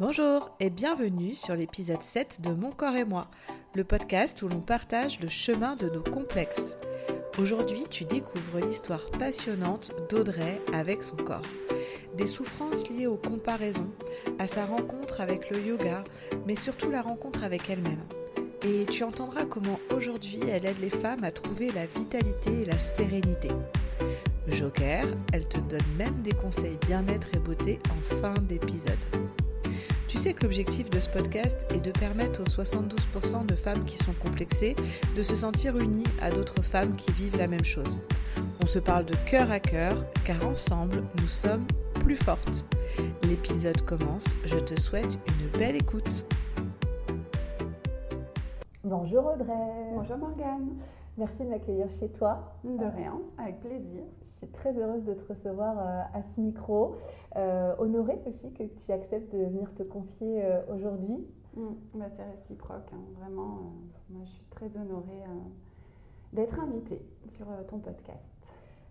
Bonjour et bienvenue sur l'épisode 7 de Mon corps et moi, le podcast où l'on partage le chemin de nos complexes. Aujourd'hui, tu découvres l'histoire passionnante d'Audrey avec son corps. Des souffrances liées aux comparaisons, à sa rencontre avec le yoga, mais surtout la rencontre avec elle-même. Et tu entendras comment aujourd'hui elle aide les femmes à trouver la vitalité et la sérénité. Joker, elle te donne même des conseils bien-être et beauté en fin d'épisode. Tu sais que l'objectif de ce podcast est de permettre aux 72% de femmes qui sont complexées de se sentir unies à d'autres femmes qui vivent la même chose. On se parle de cœur à cœur car ensemble, nous sommes plus fortes. L'épisode commence, je te souhaite une belle écoute. Bonjour Audrey. Bonjour Morgane. Merci de m'accueillir chez toi. De rien, avec plaisir. Je suis très heureuse de te recevoir euh, à ce micro. Euh, honorée aussi que tu acceptes de venir te confier euh, aujourd'hui. Mm. Bah, c'est réciproque, hein. vraiment. moi, je suis très honorée d'être invitée sur ton podcast.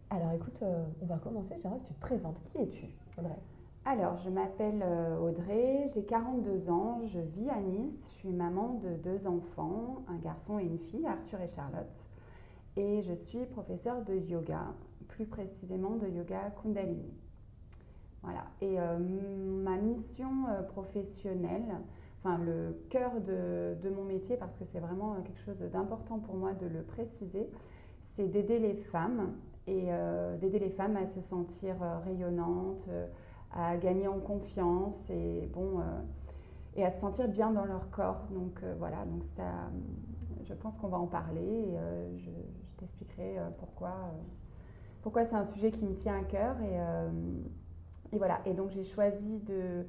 Alors écoute, on va commencer. J'aimerais que tu te présentes. Qui es-tu, Audrey? Alors, je m'appelle Audrey, j'ai 42 ans, je vis à Nice, je suis maman de deux enfants, un garçon et une fille, Arthur et Charlotte, et je suis professeure de yoga plus précisément de yoga Kundalini. Voilà. Et euh, ma mission euh, professionnelle, enfin le cœur de, mon métier, parce que c'est vraiment quelque chose d'important pour moi de le préciser, c'est d'aider les femmes et euh, d'aider les femmes à se sentir rayonnantes, à gagner en confiance et bon et à se sentir bien dans leur corps. Donc voilà, donc ça, je pense qu'on va en parler et je t'expliquerai pourquoi pourquoi c'est un sujet qui me tient à cœur. Et, euh, voilà. Et donc j'ai choisi de,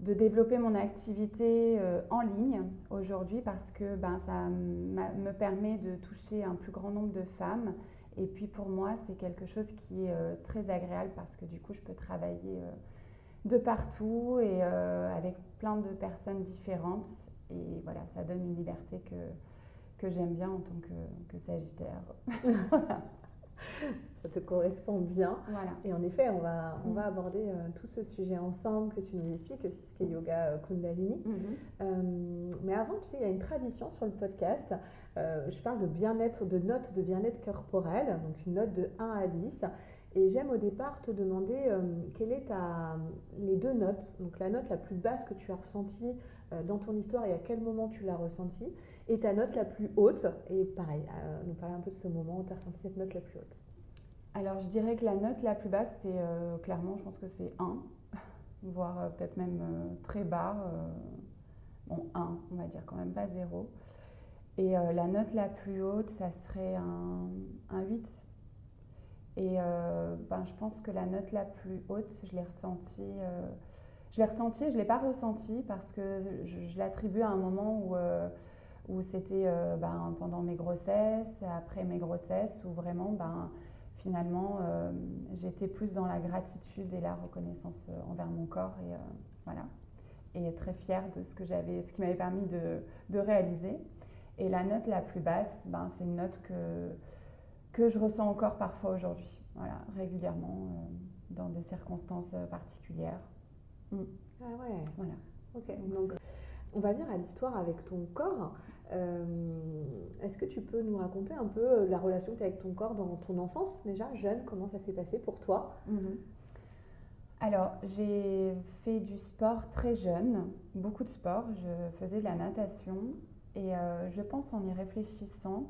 développer mon activité euh, en ligne aujourd'hui parce que ben, ça me permet de toucher un plus grand nombre de femmes. Et puis pour moi, c'est quelque chose qui est euh, très agréable parce que du coup, je peux travailler de partout et avec plein de personnes différentes. Et voilà, ça donne une liberté que, que j'aime bien en tant que, que Sagittaire. ça te correspond bien. Voilà. Et en effet, on va, on va mm. aborder euh, tout ce sujet ensemble, que tu nous expliques aussi ce qu'est yoga euh, Kundalini. Mm-hmm. Euh, mais avant, tu sais, il y a une tradition sur le podcast. je parle de bien-être, de notes de bien-être corporel, donc une note de 1 à 10. Et j'aime au départ te demander quelle est ta, les deux notes, donc la note la plus basse que tu as ressentie dans ton histoire et à quel moment tu l'as ressentie, et ta note la plus haute. Et pareil, euh, nous parler un peu de ce moment où tu as ressenti cette note la plus haute. Alors, je dirais que la note la plus basse, c'est euh, clairement, je pense que c'est 1, voire euh, peut-être même très bas. bon, 1, on va dire quand même pas 0. Et la note la plus haute, ça serait un, un 8. Et ben, je pense que la note la plus haute, je l'ai ressentie. je l'ai ressentie, je ne l'ai pas ressentie parce que je, je l'attribue à un moment où où c'était euh, ben, pendant mes grossesses, après mes grossesses, où vraiment, ben, finalement, euh, j'étais plus dans la gratitude et la reconnaissance euh, envers mon corps et voilà, et très fière de ce que j'avais, ce qui m'avait permis de, de, réaliser. Et la note la plus basse, ben, c'est une note que, que je ressens encore parfois aujourd'hui, voilà, régulièrement, dans des circonstances particulières. Mm. Ah ouais. Voilà. Ok. Donc, on va venir à l'histoire avec ton corps. Euh, est-ce que tu peux nous raconter un peu euh, la relation que tu as avec ton corps dans ton enfance déjà, jeune Comment ça s'est passé pour toi? Mhm. Alors, j'ai fait du sport très jeune, beaucoup de sport. Je faisais de la natation et euh, je pense en y réfléchissant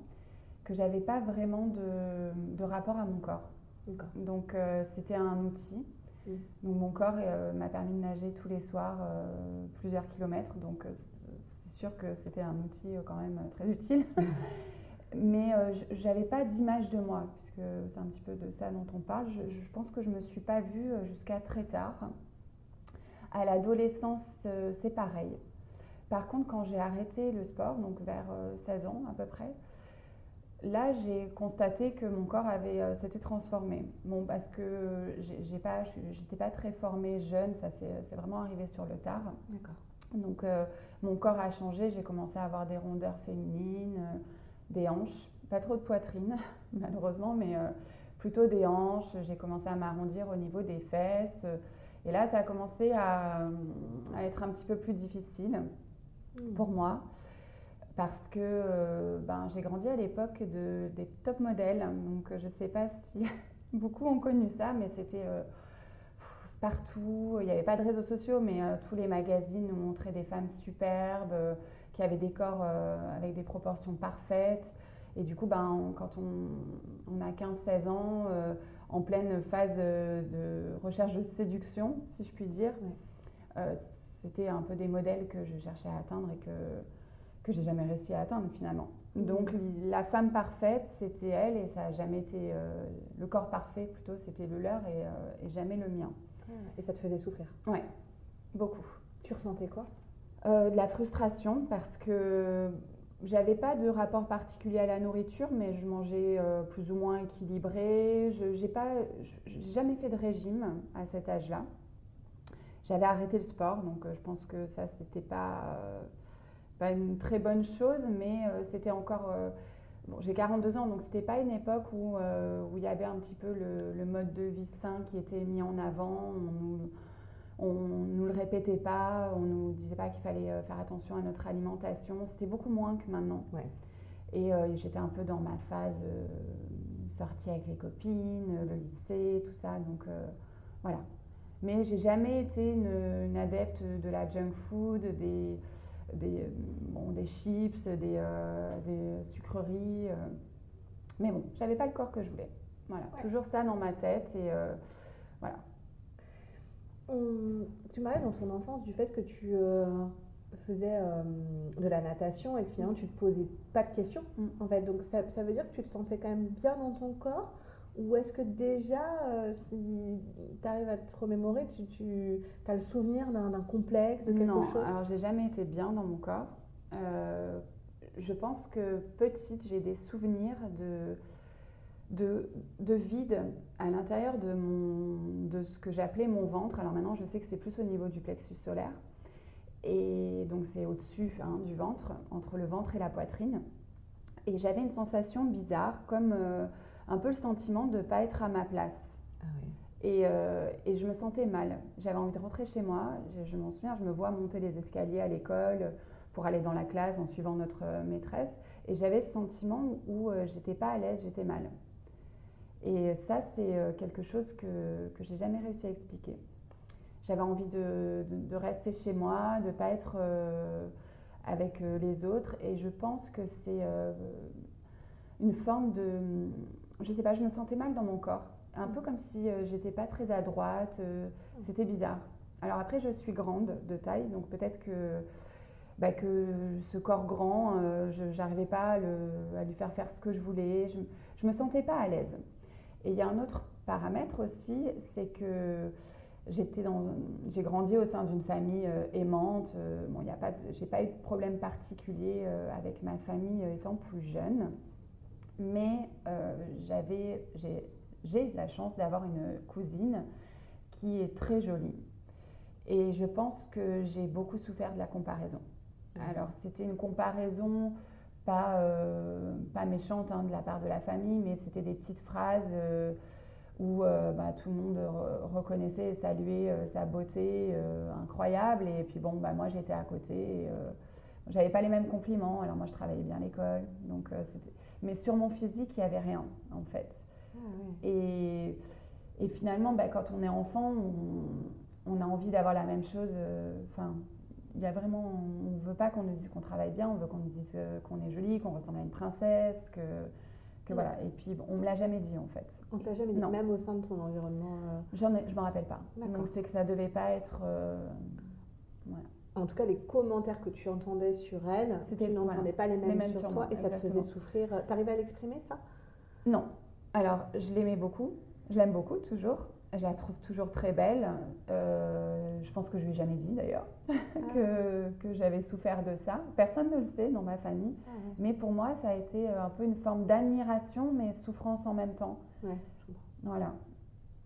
que j'avais pas vraiment de, rapport à mon corps. Donc, c'était un outil. Mm. Donc, mon corps m'a permis de nager tous les soirs plusieurs kilomètres. Donc, sûr que c'était un outil euh, quand même euh, très utile. Mais euh, je n'avais pas d'image de moi, puisque c'est un petit peu de ça dont on parle. Je, pense que je ne me suis pas vue jusqu'à très tard. À l'adolescence, c'est pareil. Par contre, quand j'ai arrêté le sport, donc vers 16 ans à peu près, là, j'ai constaté que mon corps avait s'était transformé. Bon, parce que j'ai pas, j'étais pas très formée jeune, ça c'est vraiment arrivé sur le tard. D'accord. Donc euh, mon corps a changé, j'ai commencé à avoir des rondeurs féminines, euh, des hanches, pas trop de poitrine malheureusement, mais euh, plutôt des hanches. J'ai commencé à m'arrondir au niveau des fesses. Et là, ça a commencé à, être un petit peu plus difficile mmh. pour moi parce que ben, j'ai grandi à l'époque de, des top modèles. Donc je ne sais pas si beaucoup ont connu ça, mais c'était euh, partout. Il n'y avait pas de réseaux sociaux, mais euh, tous les magazines nous montraient des femmes superbes, qui avaient des corps avec des proportions parfaites. Et du coup, ben, quand on, on a 15-16 ans, en pleine phase de recherche de séduction, si je puis dire, c'était un peu des modèles que je cherchais à atteindre et que que j'ai jamais réussi à atteindre finalement. Mmh. Donc la femme parfaite, c'était elle et ça n'a jamais été euh, le corps parfait plutôt, c'était le leur et, euh, jamais le mien. Et ça te faisait souffrir Ouais, beaucoup. Tu ressentais quoi? Euh, De la frustration parce que j'avais pas de rapport particulier à la nourriture, mais je mangeais plus ou moins équilibré. Je n'ai pas, jamais fait de régime à cet âge-là. J'avais arrêté le sport, donc je pense que ça c'était pas pas une très bonne chose, mais euh, c'était encore. Euh, bon, j'ai 42 ans, donc c'était pas une époque où, euh, où il y avait un petit peu le, mode de vie sain qui était mis en avant. On nous, nous le répétait pas, on nous disait pas qu'il fallait faire attention à notre alimentation. C'était beaucoup moins que maintenant. Et j'étais un peu dans ma phase sortie avec les copines, le lycée, tout ça. Donc voilà. Mais j'ai jamais été une, une, adepte de la junk food, des, des, bon, des chips, des, euh, des sucreries. Euh. Mais bon, j'avais pas le corps que je voulais. Voilà, toujours ça dans ma tête et euh, voilà. tu parlais dans ton enfance du fait que tu faisais de la natation et que finalement tu te posais pas de questions mm. en fait. Donc ça, ça, veut dire que tu te sentais quand même bien dans ton corps ou est-ce que déjà, euh, si tu arrives à te remémorer, tu, tu as le souvenir d'un complexe, de quelque non, chose? alors j'ai jamais été bien dans mon corps. Euh, je pense que petite, j'ai des souvenirs de, de, de vide à l'intérieur de, mon, de ce que j'appelais mon ventre. Alors maintenant, je sais que c'est plus au niveau du plexus solaire. Et donc c'est au-dessus hein, du ventre, entre le ventre et la poitrine. Et j'avais une sensation bizarre, comme... Euh, un peu le sentiment de ne pas être à ma place. Ah euh, et, je me sentais mal. J'avais envie de rentrer chez moi. Je, m'en souviens, je me vois monter les escaliers à l'école pour aller dans la classe en suivant notre euh, maîtresse. Et j'avais ce sentiment où euh, j'étais pas à l'aise, j'étais mal. Et ça, c'est quelque chose que, que j'ai jamais réussi à expliquer. J'avais envie de, rester chez moi, de ne pas être avec les autres. Et je pense que c'est une forme de je sais pas, je me sentais mal dans mon corps. Un peu comme si euh, j'étais pas très à droite. Euh, c'était bizarre. Alors après, je suis grande de taille, donc peut-être que, bah, que ce corps grand, euh, je n'arrivais pas à, lui faire faire ce que je voulais. Je ne me sentais pas à l'aise. Et il y a un autre paramètre aussi, c'est que j'ai grandi au sein d'une famille aimante. bon, il a pas, j'ai pas eu de problème particulier avec ma famille étant plus jeune mais euh, j'avais, j'ai la chance d'avoir une cousine qui est très jolie. Et je pense que j'ai beaucoup souffert de la comparaison. Mmh. Alors c'était une comparaison pas, euh, pas méchante hein, de la part de la famille, mais c'était des petites phrases euh, où bah, tout le monde reconnaissait et saluait sa beauté incroyable. Et puis bon, bah, moi j'étais à côté. J'avais pas les mêmes compliments. Alors moi je travaillais bien à l'école, donc c'était mais sur mon physique, il n'y avait rien, en fait. Ah et, et, finalement, bah, quand on est enfant, on, a envie d'avoir la même chose. Euh, enfin, il y a vraiment, on ne veut pas qu'on nous dise qu'on travaille bien, on veut qu'on nous dise euh, qu'on est jolie, qu'on ressemble à une princesse, que, que voilà. Et puis, on ne me l'a jamais dit, en fait. On ne te l'a jamais dit, même au sein de ton environnement euh... J'en ai, je ne me rappelle pas. Donc, c'est que ça ne devait pas être... Euh, voilà en tout cas les commentaires que tu entendais sur elle, tu n'entendais pas les mêmes, sur, toi et ça te faisait souffrir. Tu arrives à l'exprimer ça? Non. Alors je l'aimais beaucoup, je l'aime beaucoup toujours, je la trouve toujours très belle. Euh, je pense que je lui ai jamais dit d'ailleurs ah. que, j'avais souffert de ça. Personne ne le sait dans ma famille, ah mais pour moi ça a été euh, un peu une forme d'admiration mais souffrance en même temps. Ouais, Voilà.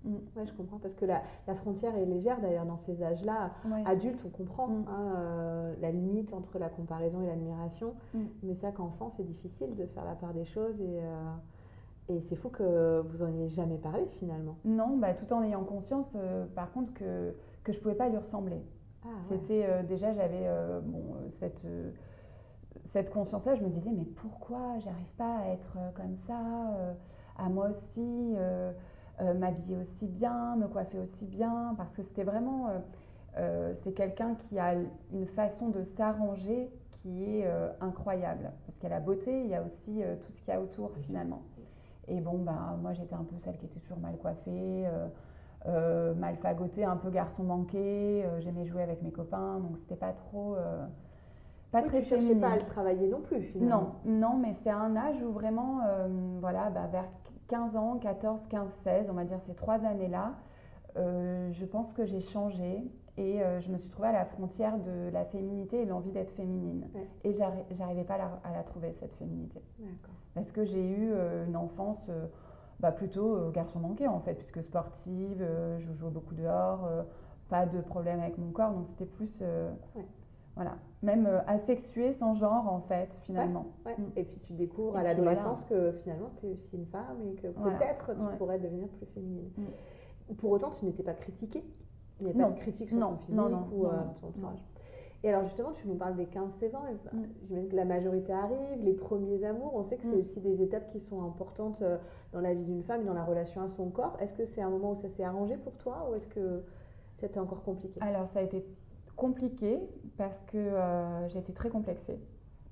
Mm. Oui, je comprends, parce que la, la frontière est légère d'ailleurs dans ces âges-là. Adultes, on comprend mm. hein, euh, la limite entre la comparaison et l'admiration, mm. mais ça qu'enfant, c'est difficile de faire la part des choses et, euh, et c'est fou que vous en ayez jamais parlé finalement. Non, bah, tout en ayant conscience, euh, par contre, que, que je pouvais pas lui ressembler. Ah, C'était déjà, j'avais bon, cette, cette conscience-là, je me disais, mais pourquoi j'arrive pas à être comme ça, à moi aussi m'habiller aussi bien, me coiffer aussi bien, parce que c'était vraiment, c'est quelqu'un qui a une façon de s'arranger qui est incroyable. Parce qu'il y a la beauté, il y a aussi tout ce qu'il y a autour finalement. Et bon, ben, moi j'étais un peu celle qui était toujours mal coiffée, euh, euh, mal fagotée, un peu garçon manqué. Euh, j'aimais jouer avec mes copains, donc c'était pas trop. pas très tu cherchais pas à le travailler non plus finalement. Non, non, mais c'est un âge où vraiment, voilà, bah, vers 15 ans, 14, 15, 16, on va dire ces trois années-là, je pense que j'ai changé et je me suis trouvée à la frontière de la féminité et l'envie d'être féminine. Et j'arrivais pas à la, trouver, cette féminité. Parce que j'ai eu euh, une enfance euh, bah, plutôt euh, garçon manqué en fait, puisque sportive, je jouais beaucoup dehors, pas de problème avec mon corps, donc c'était plus. Voilà, même asexuée sans genre en fait, finalement. Mm. Et puis tu découvres à l'adolescence que finalement tu es aussi une femme et que peut-être tu pourrais devenir plus féminine. Mm. Pour autant, tu n'étais pas critiquée Il n'y avait pas de critique sur ton physique ou ton entourage et alors justement, tu nous parles des 15-16 ans, mm. j'imagine que la majorité arrive, les premiers amours, on sait que c'est mm. aussi des étapes qui sont importantes euh, dans la vie d'une femme, dans la relation à son corps. Est-ce que c'est un moment où ça s'est arrangé pour toi ou est-ce que c'était encore compliqué? Alors ça a été compliqué parce que euh, j'étais très complexée,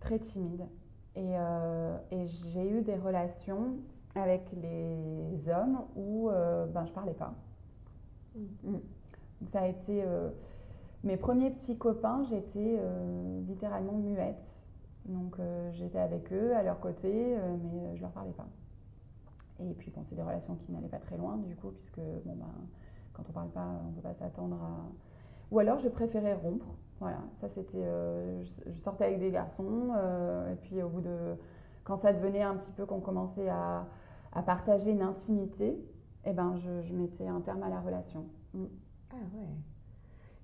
très timide. Et, euh, et j'ai eu des relations avec les hommes où ben, je parlais pas. Mm. Ça a été mes premiers petits copains, j'étais euh, littéralement muette. Donc euh, j'étais avec eux, à leur côté, euh, mais je leur parlais pas. Et puis bon, c'est des relations qui n'allaient pas très loin du coup, puisque bon ben, quand on parle pas, on peut pas s'attendre à. Ou alors je préférais rompre. Voilà, ça c'était. Je, sortais avec des garçons, et puis au bout de. Quand ça devenait un petit peu qu'on commençait à, à, partager une intimité, eh ben je, je mettais un terme à la relation. Mm. Ah ouais.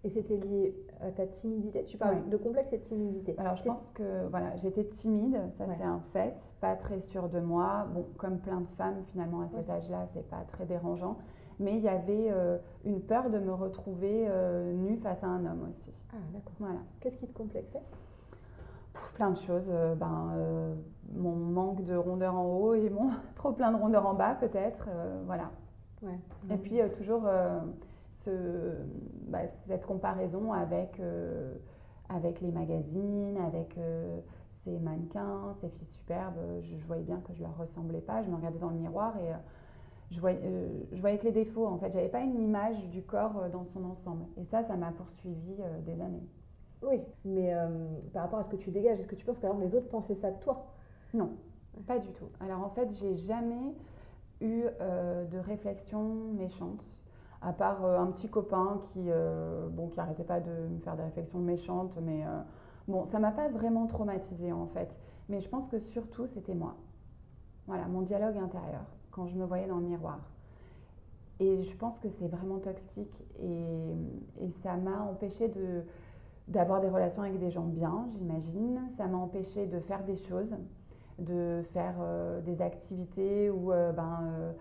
Et c'était lié à ta timidité? Tu parles de complexe et de timidité. Alors, je pense que voilà, j'étais timide, ça c'est un fait, pas très sûre de moi. Bon, comme plein de femmes, finalement, à cet âge-là, c'est pas très dérangeant. Mais il y avait euh, une peur de me retrouver euh, face à un homme aussi. Ah, d'accord. Voilà. Qu'est-ce qui te complexait? Plein de choses. Euh, ben, mon manque de rondeur en haut et mon trop plein de rondeur en bas, peut-être. voilà. Ouais. Et puis, toujours bah, cette comparaison avec, euh, avec les magazines, avec euh, ces mannequins, ces filles superbes. Je, voyais bien que je leur ressemblais pas. Je me regardais dans le miroir et euh, je, voyais, je voyais que les défauts. En fait, j'avais pas une image du corps dans son ensemble. Et ça, ça m'a poursuivi des années. Oui, mais par rapport à ce que tu dégages, est-ce que tu penses que les autres pensaient ça de toi? Non, pas du tout. Alors en fait, j'ai jamais eu de réflexion méchante à part euh, un petit copain qui euh, bon qui arrêtait pas de me faire des réflexions méchantes mais euh, bon ça m'a pas vraiment traumatisée en fait mais je pense que surtout c'était moi voilà mon dialogue intérieur quand je me voyais dans le miroir et je pense que c'est vraiment toxique et, ça m'a empêché de d'avoir des relations avec des gens bien j'imagine ça m'a empêché de faire des choses de faire des activités où ben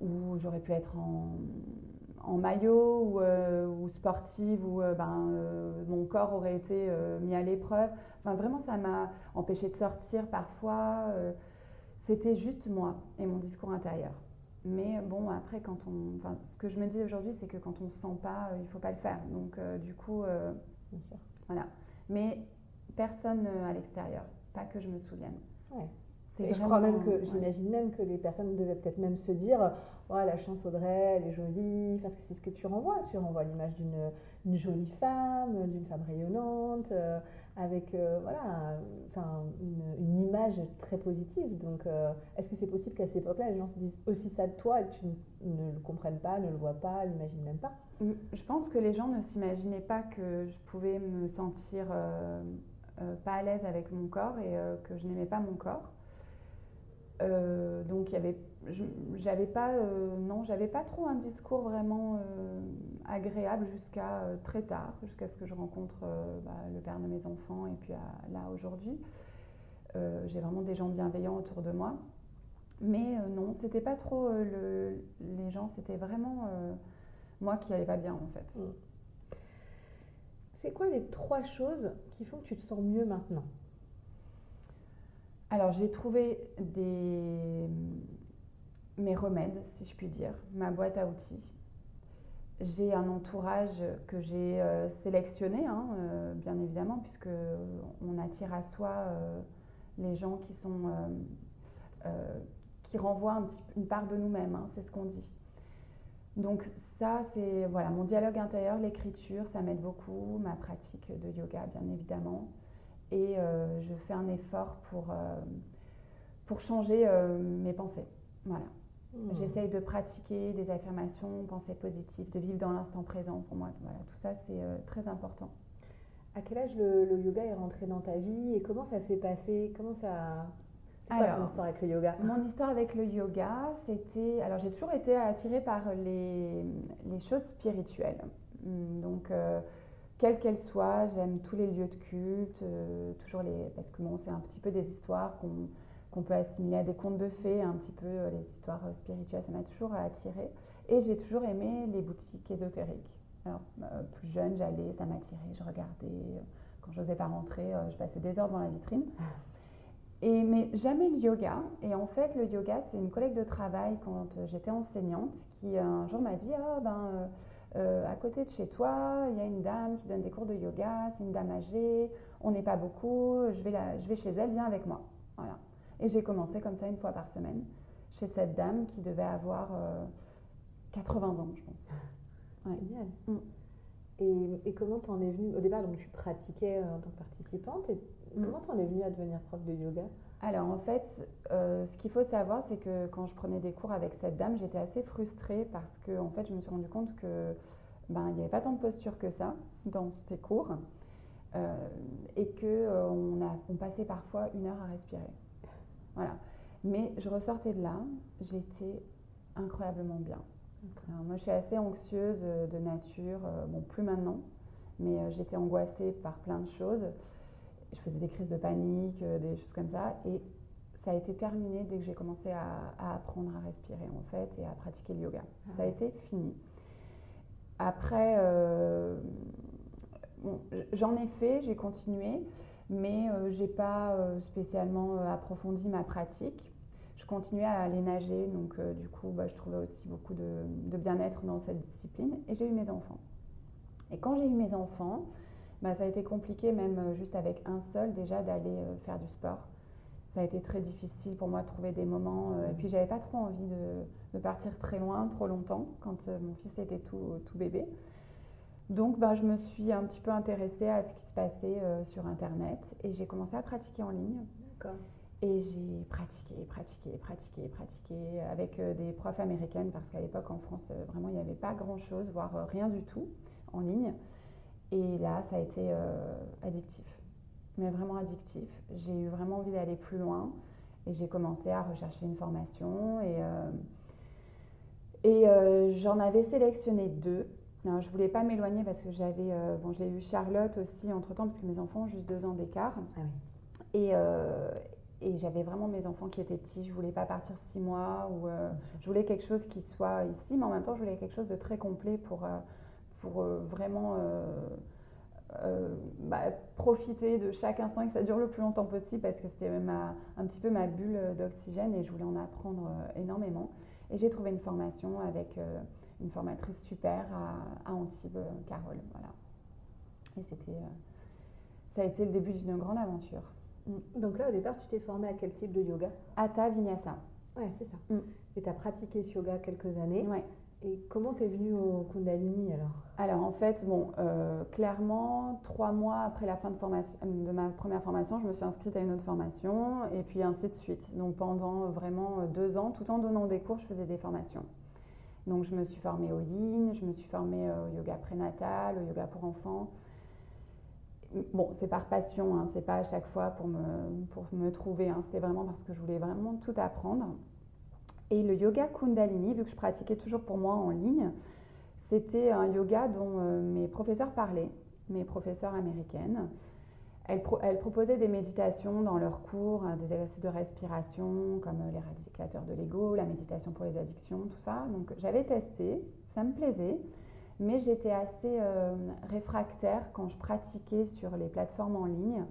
où j'aurais pu être en en maillot ou, euh, sportive où euh, ben, euh, mon corps aurait été mis à l'épreuve. Enfin, vraiment, ça m'a empêché de sortir parfois. C'était juste moi et mon discours intérieur. Mais bon, après, quand on, enfin, ce que je me dis aujourd'hui, c'est que quand on ne se sent pas, il ne faut pas le faire. Donc, du coup, Bien sûr. voilà. Mais personne à l'extérieur, pas que je me souvienne. Ouais. Et je crois même que, j'imagine même que les personnes devaient peut-être même se dire oh, la chance Audrey, elle est jolie, parce que c'est ce que tu renvoies. Tu renvoies l'image d'une jolie femme, d'une femme rayonnante, euh, avec euh, voilà, enfin, une, image très positive. Donc, euh, est-ce que c'est possible qu'à cette époque-là, les gens se disent aussi ça de toi et que tu ne le comprennes pas, ne le vois pas, n'imaginent même pas? Mm, Je pense que les gens ne s'imaginaient pas que je pouvais me sentir pas à l'aise avec mon corps et que je n'aimais pas mon corps. Euh, donc y avait, j'avais pas, euh, non, j'avais pas trop un discours vraiment euh, agréable jusqu'à très tard, jusqu'à ce que je rencontre bah, le père de mes enfants et puis là aujourd'hui, j'ai vraiment des gens bienveillants autour de moi. Mais non, c'était pas trop le, les gens, c'était vraiment moi qui allais pas bien en fait. Mm. quoi les trois choses qui font que tu te sens mieux maintenant? Alors, j'ai trouvé mes remèdes, si je puis dire, ma boîte à outils. J'ai un entourage que j'ai euh, sélectionné, hein, euh, bien évidemment, puisque on attire à soi euh, les gens qui sont qui renvoient une part de nous-mêmes, hein, c'est ce qu'on dit. Donc ça, c'est voilà mon dialogue intérieur, l'écriture, ça m'aide beaucoup, ma pratique de yoga, bien évidemment, et je fais un effort pour pour changer mes pensées. Voilà. Hmm. J'essaye de pratiquer des affirmations, pensées positives, de vivre dans l'instant présent pour moi. Voilà, tout ça, c'est euh, très important. À quel âge le, yoga est rentré dans ta vie et comment ça s'est passé? Comment ça c'est quoi ton histoire avec le yoga? Mon histoire avec le yoga, c'était. Alors, j'ai toujours été attirée par les, les choses spirituelles. Hmm, donc, quelles qu'elles soient, j'aime tous les lieux de culte, euh, toujours les. Parce que bon, c'est un petit peu des histoires qu'on qu'on peut assimiler à des contes de fées, un petit peu euh, les histoires euh, spirituelles, ça m'a toujours attiré. Et j'ai toujours aimé les boutiques ésotériques. Alors, euh, plus jeune, j'allais, ça m'attirait, je regardais. Quand je n'osais pas rentrer, je passais des heures devant la vitrine. Et, mais jamais le yoga. Et en fait, le yoga, c'est une collègue de travail quand j'étais enseignante qui un jour m'a dit Ah, ben, à côté de chez toi, il y a une dame qui donne des cours de yoga, c'est une dame âgée, on n'est pas beaucoup, je vais, la, je vais chez elle, viens avec moi. Voilà. Et j'ai commencé comme ça une fois par semaine chez cette dame qui devait avoir 80 euh, ans, je pense. Ouais. Génial. Mm. Et, et, comment t'en es venue? Au départ, donc tu pratiquais euh, en tant que participante. Et mm. Comment t'en es venue à devenir prof de yoga? Alors en fait, euh, ce qu'il faut savoir, c'est que quand je prenais des cours avec cette dame, j'étais assez frustrée parce que en fait, je me suis rendu compte que ben, il n'y avait pas tant de posture que ça dans ces cours et que on, a, on passait parfois une heure à respirer. Voilà. Mais je ressortais de là, j'étais incroyablement bien. moi, je suis assez anxieuse euh, de nature, euh, bon, plus maintenant, mais euh, j'étais angoissée par plein de choses. Je faisais des crises de panique, des choses comme ça, et ça a été terminé dès que j'ai commencé à, apprendre à respirer, en fait, et à pratiquer le yoga. Ah ça a été fini. Après, j'en ai fait, j'ai continué, mais euh, je n'ai pas euh, spécialement euh, approfondi ma pratique. Je continuais à aller nager, donc du coup, bah, je trouvais aussi beaucoup de, bien-être dans cette discipline. Et j'ai eu mes enfants. Et quand j'ai eu mes enfants, bah, ça a été compliqué, même juste avec un seul, déjà d'aller faire du sport. Ça a été très difficile pour moi de trouver des moments. et puis, j'avais pas trop envie de, partir très loin, trop longtemps, quand mon fils était tout, tout bébé. Donc, bah, je me suis un petit peu intéressée à ce qui se passait euh, sur Internet et j'ai commencé à pratiquer en ligne. Et j'ai pratiqué, pratiqué, pratiqué, pratiqué avec euh, des profs américaines parce qu'à l'époque en France, euh, vraiment, il n'y avait pas grand-chose, voire rien du tout en ligne. Et là, ça a été addictif, mais vraiment addictif. J'ai eu vraiment envie d'aller plus loin et j'ai commencé à rechercher une formation et, et j'en avais sélectionné deux non, je voulais pas m'éloigner parce que j'avais, euh, bon, j'ai eu Charlotte aussi entre temps parce que mes enfants ont juste deux ans d'écart. Ah et, euh, et j'avais vraiment mes enfants qui étaient petits. Je voulais pas partir six mois ou euh, je voulais quelque chose qui soit ici, mais en même temps je voulais quelque chose de très complet pour pour vraiment bah, profiter de chaque instant et que ça dure le plus longtemps possible parce que c'était un petit peu ma bulle d'oxygène et je voulais en apprendre énormément. Et j'ai trouvé une formation avec une formatrice super à, Antibes, Carole. Voilà. Et c'était, euh, ça a été le début d'une grande aventure. Mm. Donc là, au départ, tu t'es formée à quel type de yoga? Hatha Vinyasa. Ouais, c'est ça. Mm. Et tu as pratiqué ce yoga quelques années. Ouais. Et comment t'es venue au Kundalini alors? Alors en fait, bon, euh, clairement, trois mois après la fin de, ma première formation, je me suis inscrite à une autre formation et puis ainsi de suite. Donc pendant vraiment deux ans, tout en donnant des cours, je faisais des formations. Donc je me suis formée au yin, je me suis formée euh, au yoga prénatal, au yoga pour enfants. Bon, c'est par passion, hein, c'est pas à chaque fois pour me, pour me trouver, hein. c'était vraiment parce que je voulais vraiment tout apprendre. Et le yoga Kundalini, vu que je pratiquais toujours pour moi en ligne, c'était un yoga dont euh, mes professeurs parlaient, mes professeurs américaines. Elles, proposaient des méditations dans leurs cours, hein, des exercices de respiration comme euh, l'éradicateurs de l'ego, la méditation pour les addictions, tout ça. Donc j'avais testé, ça me plaisait, mais j'étais assez réfractaire quand je pratiquais sur les plateformes en ligne.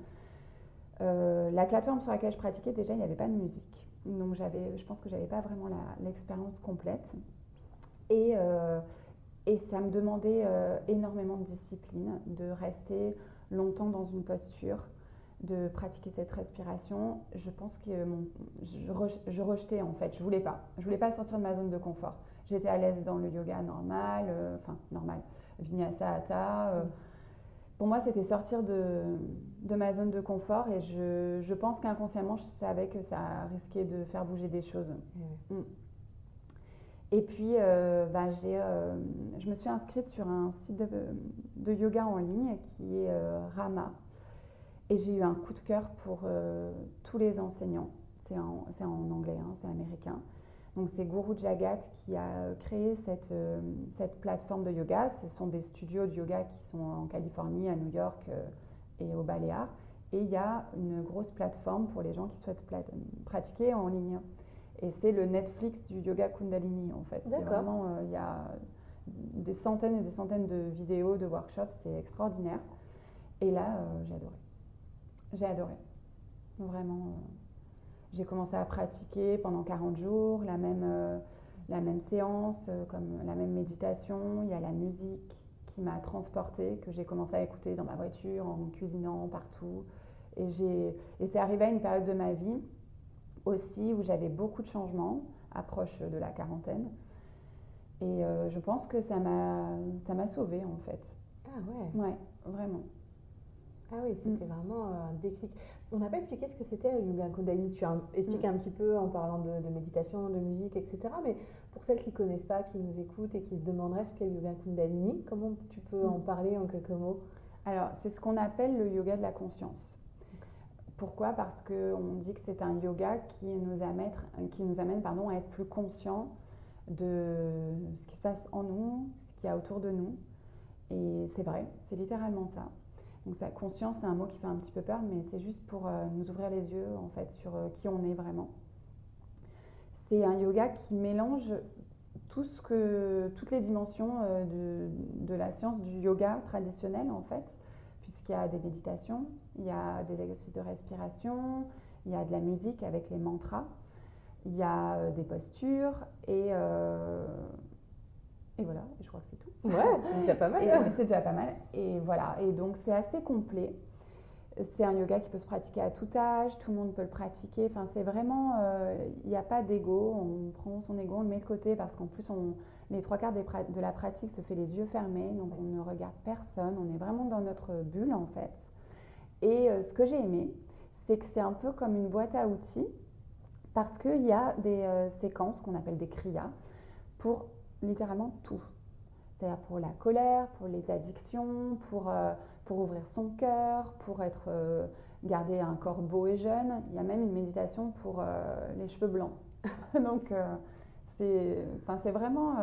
la plateforme sur laquelle je pratiquais, déjà, il n'y avait pas de musique. Donc, je pense que je n'avais pas vraiment l'expérience complète. Et, et ça me demandait énormément de discipline, de rester longtemps dans une posture, de pratiquer cette respiration, je pense que je, rejetais en fait, je voulais pas. Je voulais pas sortir de ma zone de confort. J'étais à l'aise dans le yoga normal, euh, enfin normal, vinyasa hatha. Euh. Pour moi, c'était sortir de, de, ma zone de confort et je, je pense qu'inconsciemment, je savais que ça risquait de faire bouger des choses. Mm. Et puis, euh, bah, je me suis inscrite sur un site de, de yoga en ligne qui est Rama. Et j'ai eu un coup de cœur pour euh, tous les enseignants. C'est en, en, anglais, hein, c'est américain. Donc c'est Guru Jagat qui a créé cette, euh, cette, plateforme de yoga. Ce sont des studios de yoga qui sont en Californie, à New York euh, et au Baléares. Et il y a une grosse plateforme pour les gens qui souhaitent pratiquer en ligne. Et c'est le Netflix du yoga Kundalini en fait. C'est vraiment, il y a des centaines et des centaines de vidéos, de workshops, c'est extraordinaire. Et là, j'ai adoré. J'ai adoré. Vraiment. Euh, j'ai commencé à pratiquer pendant 40 jours la même, euh, la même séance, euh, comme la même méditation. Il y a la musique qui m'a transportée, que j'ai commencé à écouter dans ma voiture, en cuisinant, partout. Et, et c'est arrivé à une période de ma vie aussi où j'avais beaucoup de changements, approche de la quarantaine. Et je pense que ça m'a sauvée en fait. Ah ouais Ouais, vraiment. Ah oui, c'était mm. vraiment euh, un déclic. On n'a pas expliqué ce que c'était le yoga Kundalini. Tu as expliqué mm. un petit peu en parlant de, méditation, de musique, etc. Mais pour celles qui ne connaissent pas, qui nous écoutent et qui se demanderaient ce qu'est le yoga Kundalini, comment tu peux en mm. parler en quelques mots? Alors, c'est ce qu'on appelle le yoga de la conscience. Pourquoi? Parce qu'on dit que c'est un yoga qui nous amène, qui nous amène pardon, à être plus conscient de ce qui se passe en nous, ce qu'il y a autour de nous. Et c'est vrai, c'est littéralement ça. Donc sa conscience, c'est un mot qui fait un petit peu peur, mais c'est juste pour euh, nous ouvrir les yeux en fait sur euh, qui on est vraiment. C'est un yoga qui mélange toutes les dimensions euh, de, de, la science du yoga traditionnel en fait, puisqu'il y a des méditations, il y a des exercices de respiration, il y a de la musique avec les mantras, il y a des postures et et voilà, je crois que c'est tout. Ouais, c'est déjà pas mal. C'est déjà pas mal. Et voilà, et donc c'est assez complet. C'est un yoga qui peut se pratiquer à tout âge, tout le monde peut le pratiquer. Enfin, c'est vraiment, euh, il n'y a pas d'ego. On prend son ego, on le met de côté parce qu'en plus, on, les trois quarts de la pratique se fait les yeux fermés, donc on ne regarde personne. On est vraiment dans notre bulle en fait. Et euh, ce que j'ai aimé, c'est que c'est un peu comme une boîte à outils parce qu'il y a des euh, séquences qu'on appelle des kriyas pour littéralement tout. Pour la colère, pour les addictions, pour, euh, pour ouvrir son cœur, pour être, euh, garder un corps beau et jeune. Il y a même une méditation pour euh, les cheveux blancs. Donc c'est vraiment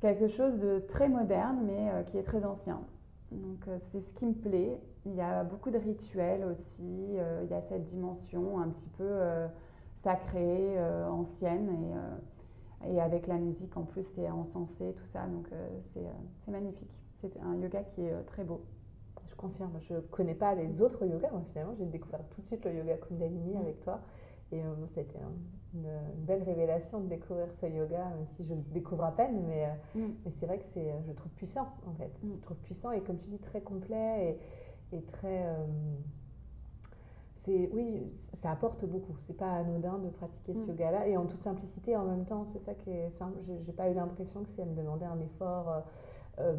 quelque chose de très moderne mais qui est très ancien. Donc c'est ce qui me plaît. Il y a beaucoup de rituels aussi. il y a cette dimension un petit peu sacrée, ancienne et et avec la musique, en plus, c'est encensé, tout ça. Donc, euh, euh, c'est magnifique. C'est un yoga qui est euh, très beau. Je confirme. Je ne connais pas les autres yogas. Moi, finalement, j'ai découvert tout de suite le yoga Kundalini mm. avec toi. Et c'était une, belle révélation de découvrir ce yoga, même si je le découvre à peine. Mais, mm. mais c'est vrai que c'est, je le trouve puissant, en fait. Je le trouve puissant et, comme tu dis, très complet et, et très oui, ça apporte beaucoup. C'est pas anodin de pratiquer ce mm. yoga-là et en toute simplicité en même temps. C'est ça qui est simple. J'ai pas eu l'impression que c'est me demander un effort. Euh, euh,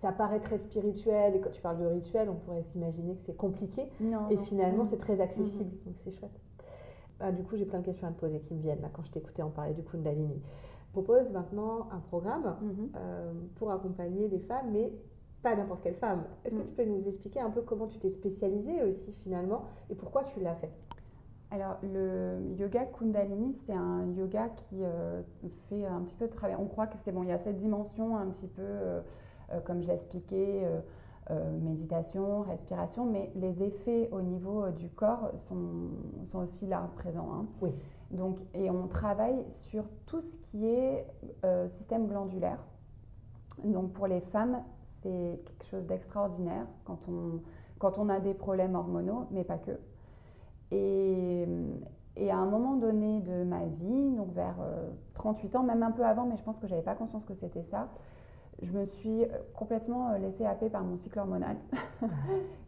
ça paraît très spirituel et quand tu parles de rituel, on pourrait s'imaginer que c'est compliqué. et finalement, mm. c'est très accessible. Mm-hmm. Donc c'est chouette. Ah, du coup, j'ai plein de questions à te poser qui me viennent là quand je t'écoutais en parler du Kundalini. Je propose maintenant un programme mm-hmm. euh, pour accompagner les femmes, mais pas n'importe quelle femme. Est-ce que mm. tu peux nous expliquer un peu comment tu t'es spécialisée aussi finalement et pourquoi tu l'as fait? Alors, le yoga Kundalini, c'est un yoga qui euh, fait un petit peu de travail. On croit que c'est bon, il y a cette dimension un petit peu, euh, euh, comme je l'expliquais, méditation, respiration, mais les effets au niveau du corps sont, sont aussi là, présents. Hein. Oui. Donc, et on travaille sur tout ce qui est système glandulaire Donc pour les femmes, c'est quelque chose d'extraordinaire quand on, quand on a des problèmes hormonaux, mais pas que. Et, et, à un moment donné de ma vie, donc vers 38 ans, même un peu avant, mais je pense que je n'avais pas conscience que c'était ça, je me suis complètement laissée happer par mon cycle hormonal.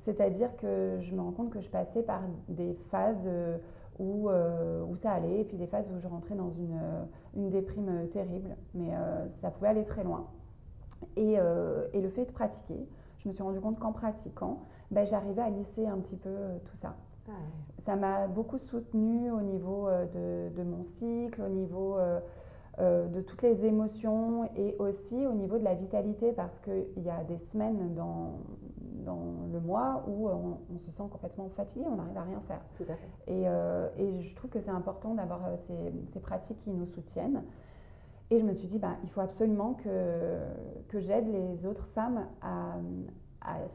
C'est-à-dire que je me rends compte que je passais par des phases où, euh, où, ça allait, et puis des phases où je rentrais dans une, euh, une déprime euh, terrible, mais ça pouvait aller très loin. Et, et, le fait de pratiquer, je me suis rendu compte qu'en pratiquant, ben, j'arrivais à lisser un petit peu tout ça. Ah ça m'a beaucoup soutenue au niveau de, de, mon cycle, au niveau de toutes les émotions et aussi au niveau de la vitalité parce qu'il y a des semaines dans, dans le mois où on, se sent complètement fatigué, on n'arrive à rien faire. Et, euh, et, je trouve que c'est important d'avoir euh, ces, ces, pratiques qui nous soutiennent. Et je me suis dit, ben, il faut absolument que, que j'aide les autres femmes à,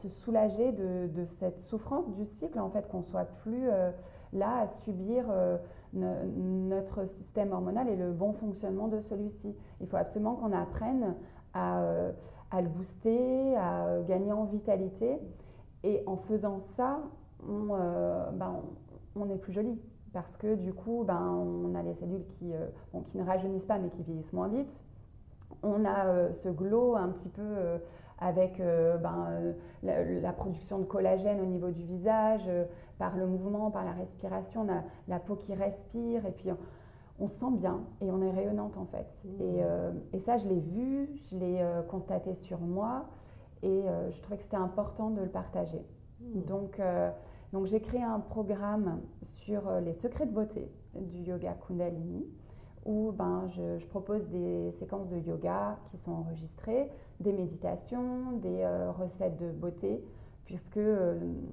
se soulager de, de, cette souffrance du cycle, en fait, qu'on soit plus euh, là à subir notre système hormonal et le bon fonctionnement de celui-ci. Il faut absolument qu'on apprenne à à le booster, à gagner en vitalité. Et en faisant ça, on, euh, ben, on, est plus joli. Parce que du coup, ben, on a les cellules qui, euh, qui ne rajeunissent pas mais qui vieillissent moins vite. On a euh, ce glow un petit peu avec ben, la, production de collagène au niveau du visage, par le mouvement, par la respiration. On a la peau qui respire. Et puis on se sent bien et on est rayonnante en fait. Mmh. Et, euh, et, ça, je l'ai vu, je l'ai euh, constaté sur moi et euh, je trouvais que c'était important de le partager. Mmh. Donc, donc j'ai créé un programme sur les secrets de beauté du yoga Kundalini où ben, je, propose des séquences de yoga qui sont enregistrées, des méditations, des recettes de beauté, puisque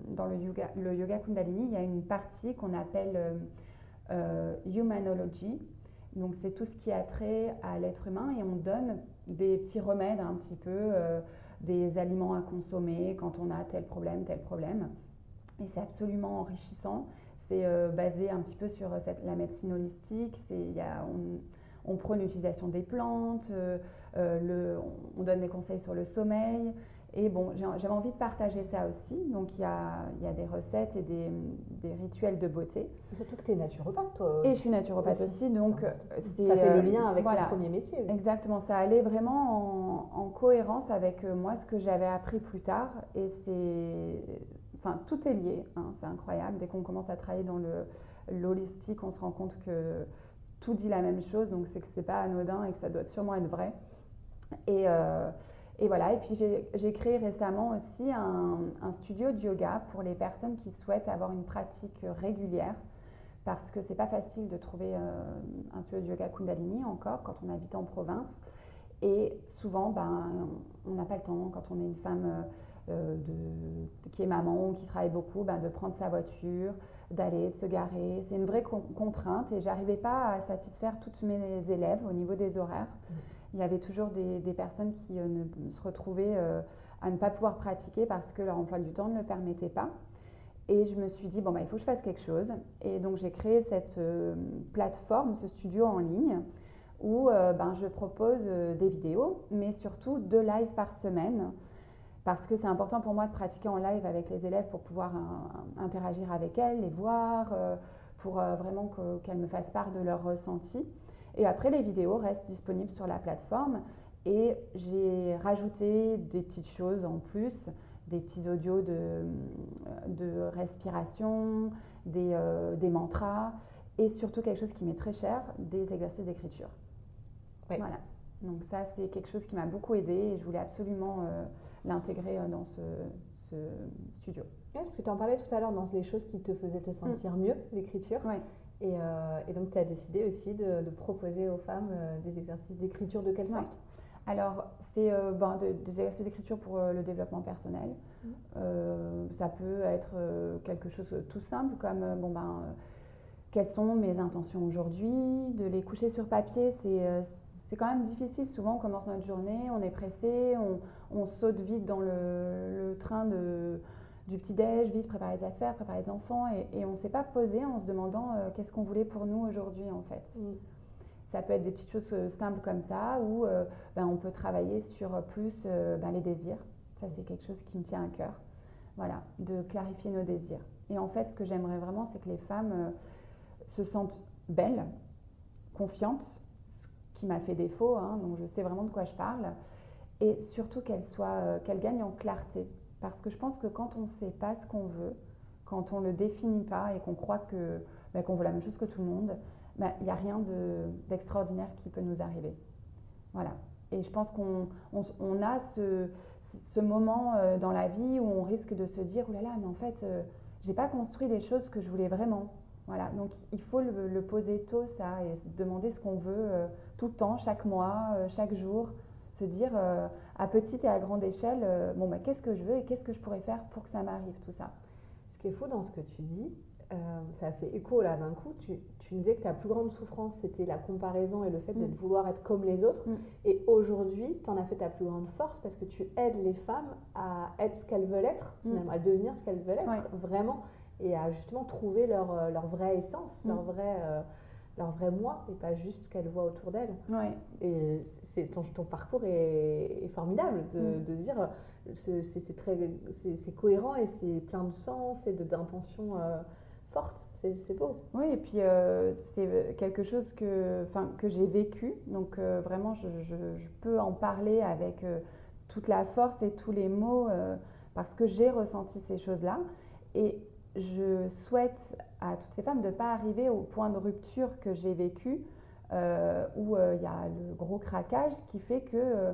dans le yoga, le yoga Kundalini, il y a une partie qu'on appelle euh, humanology. Donc c'est tout ce qui a trait à l'être humain et on donne des petits remèdes un petit peu, euh, des aliments à consommer quand on a tel problème, tel problème. Et c'est absolument enrichissant. C'est euh, basé un petit peu sur cette, la médecine holistique. Y a, on, on, prône l'utilisation des plantes, le, on donne des conseils sur le sommeil. Et bon, j'avais envie de partager ça aussi. Donc, il y a, y a, des recettes et des, des rituels de beauté. Surtout que tu es naturopathe, toi. Et je suis naturopathe aussi. donc, c'est. Ça fait le lien avec ton premier métier aussi. Exactement. Ça allait vraiment en, en cohérence avec euh, moi, ce que j'avais appris plus tard. Et c'est. Enfin, tout est lié. Hein, c'est incroyable. Dès qu'on commence à travailler dans l'holistique, on se rend compte que tout dit la même chose. Donc, c'est que c'est pas anodin et que ça doit sûrement être vrai. Et. Euh, voilà, et puis j'ai créé récemment aussi un, studio de yoga pour les personnes qui souhaitent avoir une pratique régulière, parce que c'est pas facile de trouver euh, un studio de yoga Kundalini encore quand on habite en province. Et souvent, ben, on n'a pas le temps quand on est une femme euh, de, qui est maman ou qui travaille beaucoup, ben, de prendre sa voiture, d'aller, de se garer. C'est une vraie contrainte et j'arrivais pas à satisfaire toutes mes élèves au niveau des horaires. Mmh il y avait toujours des, personnes qui euh, ne, se retrouvaient euh, à ne pas pouvoir pratiquer parce que leur emploi du temps ne le permettait pas. Et je me suis dit, bon, bah, il faut que je fasse quelque chose. Et donc, j'ai créé cette euh, plateforme, ce studio en ligne, où ben, je propose des vidéos, mais surtout deux lives par semaine. Parce que c'est important pour moi de pratiquer en live avec les élèves pour pouvoir interagir avec elles, les voir, pour vraiment qu'elles me fassent part de leurs ressentis. Et après, les vidéos restent disponibles sur la plateforme. Et j'ai rajouté des petites choses en plus, des petits audios de, de respiration, des, euh, des, mantras, et surtout quelque chose qui m'est très cher, des exercices d'écriture. Voilà. Donc ça, c'est quelque chose qui m'a beaucoup aidé et je voulais absolument euh, l'intégrer euh, dans ce, ce studio. parce que tu en parlais tout à l'heure dans les choses qui te faisaient te sentir mm. mieux, l'écriture. Ouais. Euh, et, donc, tu as décidé aussi de, proposer aux femmes euh, des exercices d'écriture de quelle sorte? Alors, c'est euh, ben, des exercices d'écriture pour le développement personnel. Mmh. ça peut être quelque chose de tout simple, comme bon, ben, quelles sont mes intentions aujourd'hui, de les coucher sur papier. C'est quand même difficile. Souvent, on commence notre journée, on est pressé, on, saute vite dans le train de du petit-déj, vite préparer les affaires, préparer les enfants, et, on ne s'est pas posé en se demandant euh, qu'est-ce qu'on voulait pour nous aujourd'hui en fait. Mm. ça peut être des petites choses simples comme ça, ou ben, on peut travailler sur plus ben, les désirs. Ça, c'est quelque chose qui me tient à cœur. Voilà, de clarifier nos désirs. Et en fait, ce que j'aimerais vraiment, c'est que les femmes se sentent belles, confiantes, qui m'a fait défaut, hein, donc je sais vraiment de quoi je parle, et surtout qu'elles soient, qu'elles gagnent en clarté. Parce que je pense que quand on ne sait pas ce qu'on veut, quand on ne le définit pas et qu'on croit que, ben, qu'on veut la même chose que tout le monde, ben, il n'y a rien d'extraordinaire qui peut nous arriver. Voilà. Et je pense qu'on on, a ce, moment euh, dans la vie où on risque de se dire, là, mais en fait, euh, j'ai pas construit les choses que je voulais vraiment. Voilà, donc il faut le, poser tôt, ça, et demander ce qu'on veut euh, tout le temps, chaque mois, chaque jour, se dire à petite et à grande échelle, bon, bah, qu'est-ce que je veux et qu'est-ce que je pourrais faire pour que ça m'arrive, tout ça. Ce qui est fou dans ce que tu dis, euh, ça fait écho là d'un coup. Tu, tu, disais que ta plus grande souffrance, c'était la comparaison et le fait de mm. vouloir être comme les autres. Mm. Et aujourd'hui, tu en as fait ta plus grande force parce que tu aides les femmes à être ce qu'elles veulent être, mm. finalement, à devenir ce qu'elles veulent être, vraiment, et à justement trouver leur, euh, leur vraie essence, leur, vrai, euh, leur vrai moi, et pas juste ce qu'elles voient autour d'elles. Et c'est, ton, ton, parcours est, formidable de, de dire c'est, très c'est, cohérent et c'est plein de sens et de, d'intention forte. C'est beau. Oui, et puis euh, c'est quelque chose que, que j'ai vécu. Donc euh, vraiment, je, je, peux en parler avec euh, toute la force et tous les mots parce que j'ai ressenti ces choses-là. Et je souhaite à toutes ces femmes de ne pas arriver au point de rupture que j'ai vécu où il y a le gros craquage qui fait que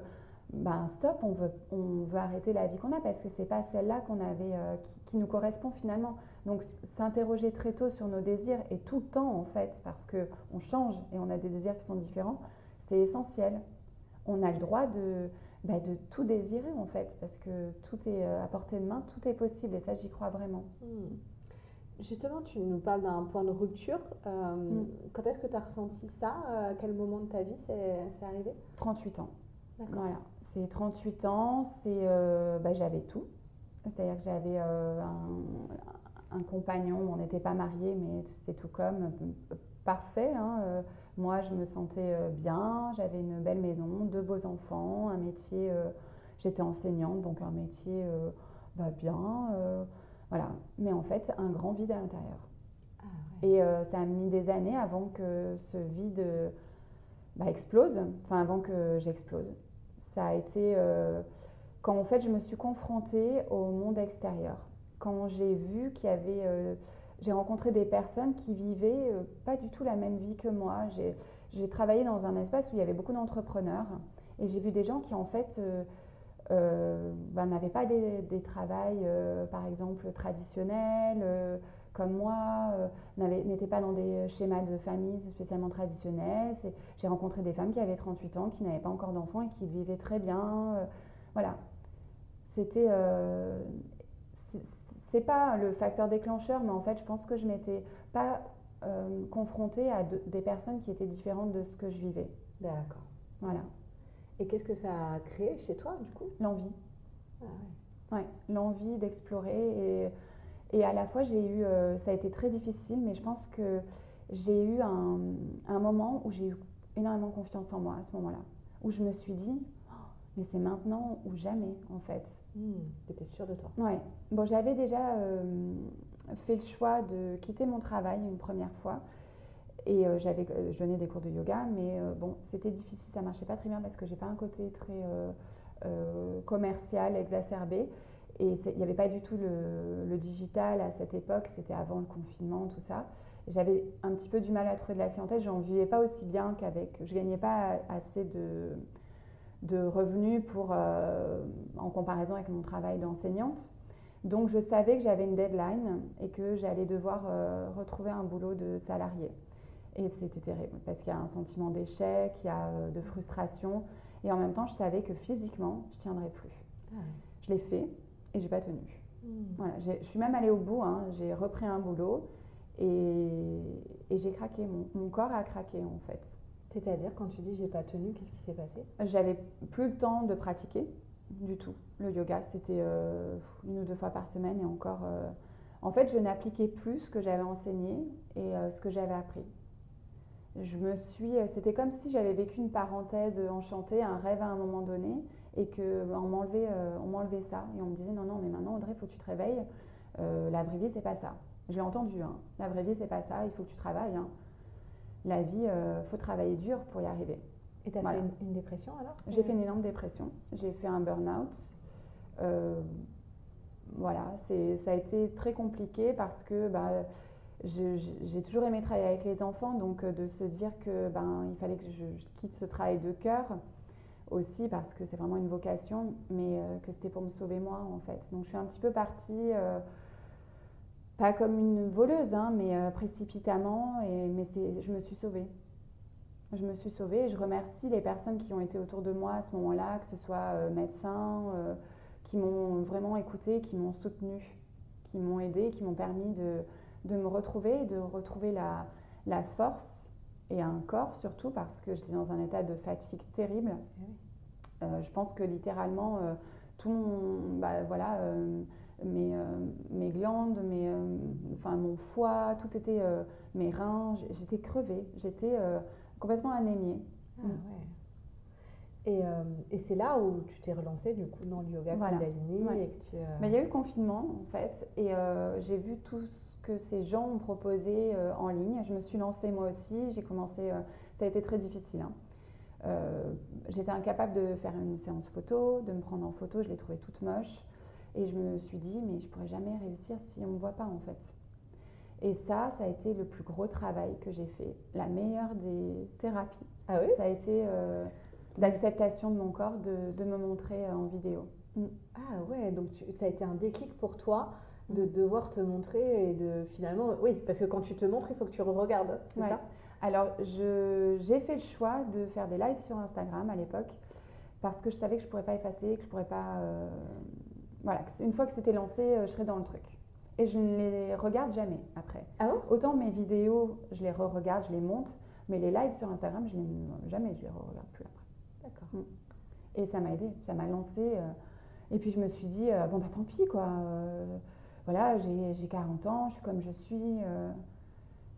ben stop, on veut, on veut arrêter la vie qu'on a parce que c'est pas celle-là qu'on avait, qui, qui, nous correspond finalement. Donc s'interroger très tôt sur nos désirs et tout le temps en fait, parce qu'on change et on a des désirs qui sont différents, c'est essentiel. On a le droit de, bah, de tout désirer en fait, parce que tout est euh, à portée de main, tout est possible et ça j'y crois vraiment. Hmm. Justement, tu nous parles d'un point de rupture. Euh, hmm. Quand est-ce que tu as ressenti ça? À quel moment de ta vie c'est arrivé? 38 ans. Voilà. C'est 38 ans, c'est, euh, bah, j'avais tout. C'est-à-dire que j'avais un, un compagnon, on n'était pas mariés, mais c'était tout comme parfait. Hein, euh, moi, je me sentais euh, bien, j'avais une belle maison, deux beaux enfants, un métier, euh, j'étais enseignante, donc un métier bah, bien, voilà. Mais en fait, un grand vide à l'intérieur. Ah, Et ça a mis des années avant que ce vide bah, explose, enfin avant que j'explose. Ça a été quand en fait je me suis confrontée au monde extérieur quand j'ai vu qu'il y avait... Euh, j'ai rencontré des personnes qui vivaient euh, pas du tout la même vie que moi. J'ai travaillé dans un espace où il y avait beaucoup d'entrepreneurs et j'ai vu des gens qui en fait euh, ben, n'avaient pas des, des travails, par exemple, traditionnels comme moi, n'étaient pas dans des schémas de famille spécialement traditionnels. J'ai rencontré des femmes qui avaient 38 ans, qui n'avaient pas encore d'enfants et qui vivaient très bien. voilà. C'était c'est pas le facteur déclencheur, mais en fait, je pense que je m'étais pas euh, confrontée à des personnes qui étaient différentes de ce que je vivais. D'accord. Voilà. Et qu'est-ce que ça a créé chez toi, du coup? L'envie. Ah ouais. l'envie d'explorer. Et, et, à la fois, j'ai eu. Euh, ça a été très difficile, mais je pense que j'ai eu un, un moment où j'ai eu énormément confiance en moi à ce moment-là. Où je me suis dit, oh, mais c'est maintenant ou jamais, en fait. Hmm, tu étais sûre de toi Ouais. Bon, j'avais déjà euh, fait le choix de quitter mon travail une première fois. Et euh, j'avais, euh, je donnais des cours de yoga, mais bon, c'était difficile, ça marchait pas très bien parce que j'ai pas un côté très commercial, exacerbé. Et il n'y avait pas du tout le, le, digital à cette époque, c'était avant le confinement, tout ça. J'avais un petit peu du mal à trouver de la clientèle, j'en vivais pas aussi bien qu'avec. Je gagnais pas assez de de revenus pour, euh, en comparaison avec mon travail d'enseignante. Donc je savais que j'avais une deadline et que j'allais devoir euh, retrouver un boulot de salarié. Et c'était terrible parce qu'il y a un sentiment d'échec, il y a euh, de frustration. Et en même temps, je savais que physiquement, je ne tiendrais plus. Ah je l'ai fait et j'ai pas tenu. Hmm. Voilà, je suis même allée au bout. Hein. J'ai repris un boulot et, et j'ai craqué. Mon, mon corps a craqué en fait. C'est-à-dire, quand tu dis j'ai pas tenu, qu'est-ce qui s'est passé? J'avais plus le temps de pratiquer du tout. Le yoga, c'était euh, une ou deux fois par semaine et encore. Euh, en fait, je n'appliquais plus ce que j'avais enseigné et euh, ce que j'avais appris. je me suis, c'était comme si j'avais vécu une parenthèse enchantée, un rêve à un moment donné, et que on m'enlevait, on m'enlevait ça, et on me disait non non mais maintenant Audrey, faut que tu te réveilles, la vraie vie c'est pas ça. Je l'ai entendu, hein. la vraie vie c'est pas ça, il faut que tu travailles. Hein. La vie, il faut travailler dur pour y arriver. Et tu as fait une, dépression alors J'ai fait une énorme dépression. J'ai fait un burn-out. Euh, voilà, ça a été très compliqué parce que bah, j'ai toujours aimé travailler avec les enfants, donc euh, de se dire que ben, il fallait que je, quitte ce travail de cœur aussi parce que c'est vraiment une vocation, mais euh, que c'était pour me sauver moi en fait. Donc je suis un petit peu partie, pas comme une voleuse, hein, mais précipitamment, et, mais je me suis sauvée je me suis sauvée et je remercie les personnes qui ont été autour de moi à ce moment-là, que ce soit euh, médecins, euh, qui m'ont vraiment écouté, qui m'ont soutenue, qui m'ont aidé, qui m'ont permis de, de, me retrouver, de retrouver la, la, force et un corps surtout parce que j'étais dans un état de fatigue terrible. Euh, je pense que littéralement, tout mon, bah, voilà, mes, mes, glandes, mes, enfin, mon foie, tout était, mes reins, j'étais crevée, j'étais complètement anémiée. Ah, mm. Et, euh, et c'est là où tu t'es relancée du coup dans le yoga Kundalini et que tu, euh, il y a eu le confinement en fait et euh, j'ai vu tout ce que ces gens ont proposé en ligne. Je me suis lancée moi aussi. J'ai commencé. ça a été très difficile. Hein. J'étais incapable de faire une séance photo, de me prendre en photo. Je l'ai trouvée toute moche et je me suis dit mais je pourrais jamais réussir si on me voit pas en fait. Et ça, ça a été le plus gros travail que j'ai fait. La meilleure des thérapies. Ah oui? Ça a été euh, l'acceptation de mon corps de, de me montrer euh, en vidéo. Mm. Ah ouais, donc ça a été un déclic pour toi de devoir te montrer et de finalement. Oui, parce que quand tu te montres, il faut que tu re-regardes, c'est ça? Alors, j'ai fait le choix de faire des lives sur Instagram à l'époque parce que je savais que je ne pourrais pas effacer, que je ne pourrais pas. Euh, voilà, une fois que c'était lancé, je serais dans le truc et je ne les regarde jamais après. Ah Autant mes vidéos, je les re-regarde, je les monte, mais les lives sur Instagram, je les jamais, je les re-regarde plus après. D'accord. Mm. Et ça m'a aidé, ça m'a lancé. Euh, et puis je me suis dit, euh, bon bah tant pis quoi. Euh, voilà, j'ai 40 ans, je suis comme je suis.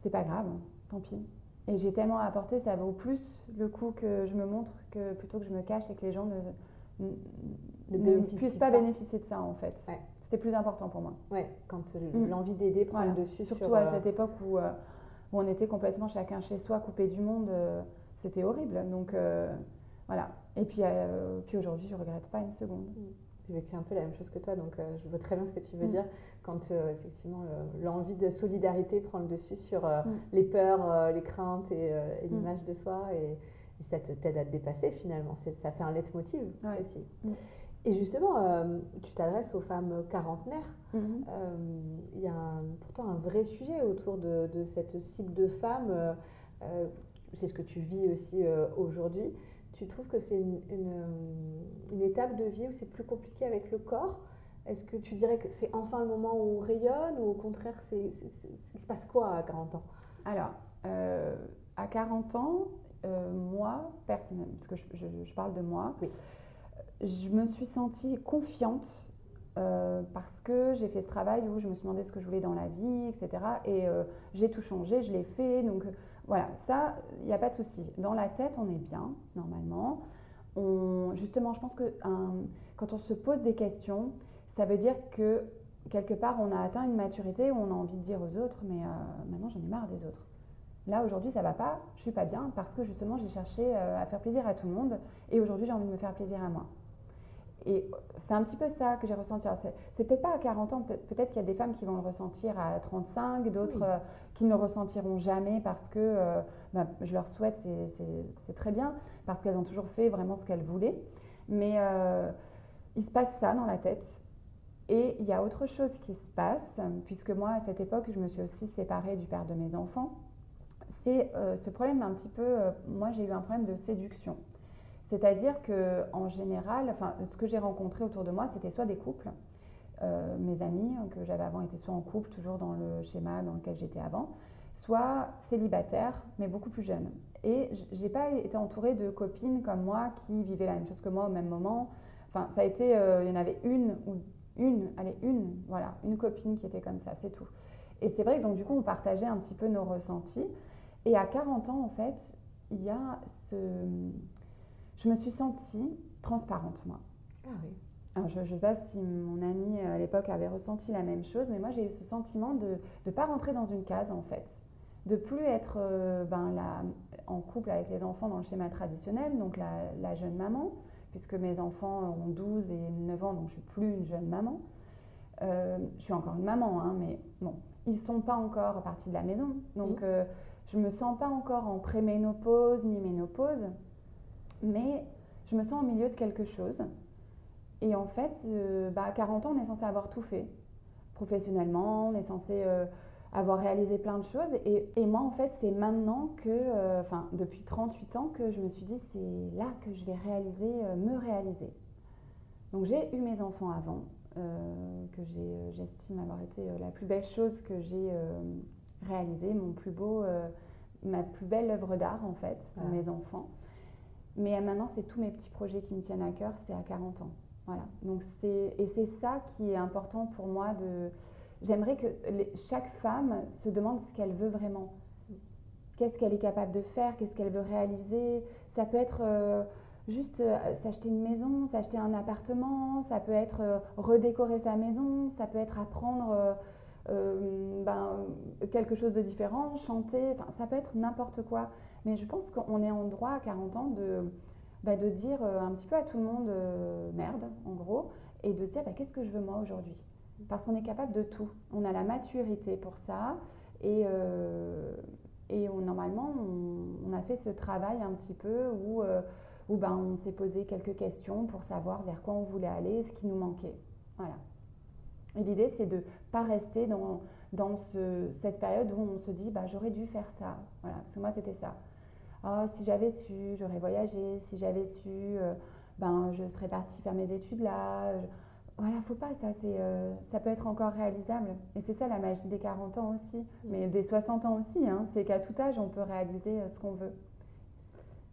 c'est pas grave, tant pis. Et j'ai tellement apporté, ça vaut plus le coup que je me montre que plutôt que je me cache et que les gens ne, ne, puissent pas, bénéficier de ça en fait. C'était plus important pour moi. Ouais, quand mm. l'envie d'aider prend le dessus. Surtout à euh, cette époque où, euh, où, on était complètement chacun chez soi, coupé du monde, euh, c'était horrible. Donc voilà. Et puis, puis aujourd'hui, je ne regrette pas une seconde. Mm. J'ai vécu un peu la même chose que toi, donc je vois très bien ce que tu veux mm. dire quand effectivement l'envie de solidarité prend le dessus sur les peurs, les craintes et, l'image de soi et, ça t'aide à te dépasser finalement. Ça fait un leitmotiv aussi. Et justement, euh, tu t'adresses aux femmes quarantenaires. Mhm. Euh, il y a pourtant un vrai sujet autour de, cette cible de femmes. Euh, c'est ce que tu vis aussi aujourd'hui. Tu trouves que c'est une, une, étape de vie où c'est plus compliqué avec le corps? Est-ce que tu dirais que c'est enfin le moment où on rayonne ou au contraire, c'est, il se passe quoi à 40 ans? Alors, à 40 ans, moi, personnellement, parce que je, je parle de moi, oui je me suis sentie confiante euh, parce que j'ai fait ce travail où je me suis demandé ce que je voulais dans la vie, etc. Et euh, j'ai tout changé, je l'ai fait. Donc voilà, ça, il n'y a pas de souci. Dans la tête, on est bien, normalement. Justement, je pense que quand on se pose des questions, ça veut dire que quelque part, on a atteint une maturité où on a envie de dire aux autres, mais euh, maintenant, j'en ai marre des autres. Là, aujourd'hui, ça va pas, je suis pas bien parce que justement, j'ai cherché à faire plaisir à tout le monde et aujourd'hui, j'ai envie de me faire plaisir à moi. Et c'est un petit peu ça que j'ai ressenti. C'est peut-être pas à 40 ans, peut-être qu'il y a des femmes qui vont le ressentir à 35, d'autres euh, qui ne le ressentiront jamais parce que euh, bah, je leur souhaite, c'est très bien, parce qu'elles ont toujours fait vraiment ce qu'elles voulaient. Mais euh, il se passe ça dans la tête. Et il y a autre chose qui se passe, puisque moi, à cette époque, je me suis aussi séparée du père de mes enfants. C'est ce problème un petit peu, moi j'ai eu un problème de séduction. C'est-à-dire que en général, enfin, ce que j'ai rencontré autour de moi, c'était soit des couples. Euh, mes amis que j'avais avant étaient soit en couple, toujours dans le schéma dans lequel j'étais avant, soit célibataires, mais beaucoup plus jeunes. Et j'ai pas été entourée de copines comme moi qui vivaient la même chose que moi au même moment. Enfin, ça a été, euh, il y en avait une ou une, allez une, voilà, une copine qui était comme ça, c'est tout. Et c'est vrai que donc du coup on partageait un petit peu nos ressentis. Et à 40 ans, en fait, il y a ce... Je me suis sentie transparente, moi. Ah oui. Alors, je ne sais pas si mon ami à l'époque avait ressenti la même chose, mais moi j'ai eu ce sentiment de ne pas rentrer dans une case en fait, de plus être euh, ben, en couple avec les enfants dans le schéma traditionnel, donc la, jeune maman, puisque mes enfants ont 12 et 9 ans, donc je suis plus une jeune maman. Euh, je suis encore une maman, hein, mais bon, ils sont pas encore partis de la maison, donc mmh. euh, je me sens pas encore en préménopause ni ménopause, mais je me sens au milieu de quelque chose. Et en fait, euh, bah, à 40 ans, on est censé avoir tout fait. Professionnellement, on est censé euh, avoir réalisé plein de choses. Et, moi, en fait, c'est maintenant que, euh, enfin, depuis 38 ans, que je me suis dit, c'est là que je vais réaliser, me réaliser. Donc, j'ai eu mes enfants avant, que j'estime avoir été la plus belle chose que j'ai réalisée, mon plus beau, ma plus belle œuvre d'art, en fait, sont mes enfants. Mais maintenant, c'est tous mes petits projets qui me tiennent à cœur, c'est à 40 ans. Voilà. Donc et c'est ça qui est important pour moi de. J'aimerais que chaque femme se demande ce qu'elle veut vraiment. Qu'est-ce qu'elle est capable de faire? Qu'est-ce qu'elle veut réaliser? Ça peut être euh, juste euh, s'acheter une maison, s'acheter un appartement. Ça peut être euh, redécorer sa maison. Ça peut être apprendre ben, quelque chose de différent, chanter. Ça peut être n'importe quoi. Mais je pense qu'on est en droit à 40 ans de bah, de dire euh, un petit peu à tout le monde euh, merde, en gros, et de se dire bah, qu'est-ce que je veux moi aujourd'hui? Parce qu'on est capable de tout. On a la maturité pour ça, et, euh, et normalement, on, a fait ce travail un petit peu où, où ben, on s'est posé quelques questions pour savoir vers quoi on voulait aller, ce qui nous manquait. Voilà. Et l'idée, c'est de ne pas rester dans, dans ce, cette période où on se dit bah, j'aurais dû faire ça. Voilà, parce que moi, c'était ça. Oh, si j'avais su, j'aurais voyagé, si j'avais su, euh, ben, je serais partie faire mes études là. Voilà, faut pas, ça, c'est, euh, ça peut être encore réalisable. Et c'est ça la magie des 40 ans aussi, mm. mais des 60 ans aussi, hein, c'est qu'à tout âge, on peut réaliser euh, ce qu'on veut.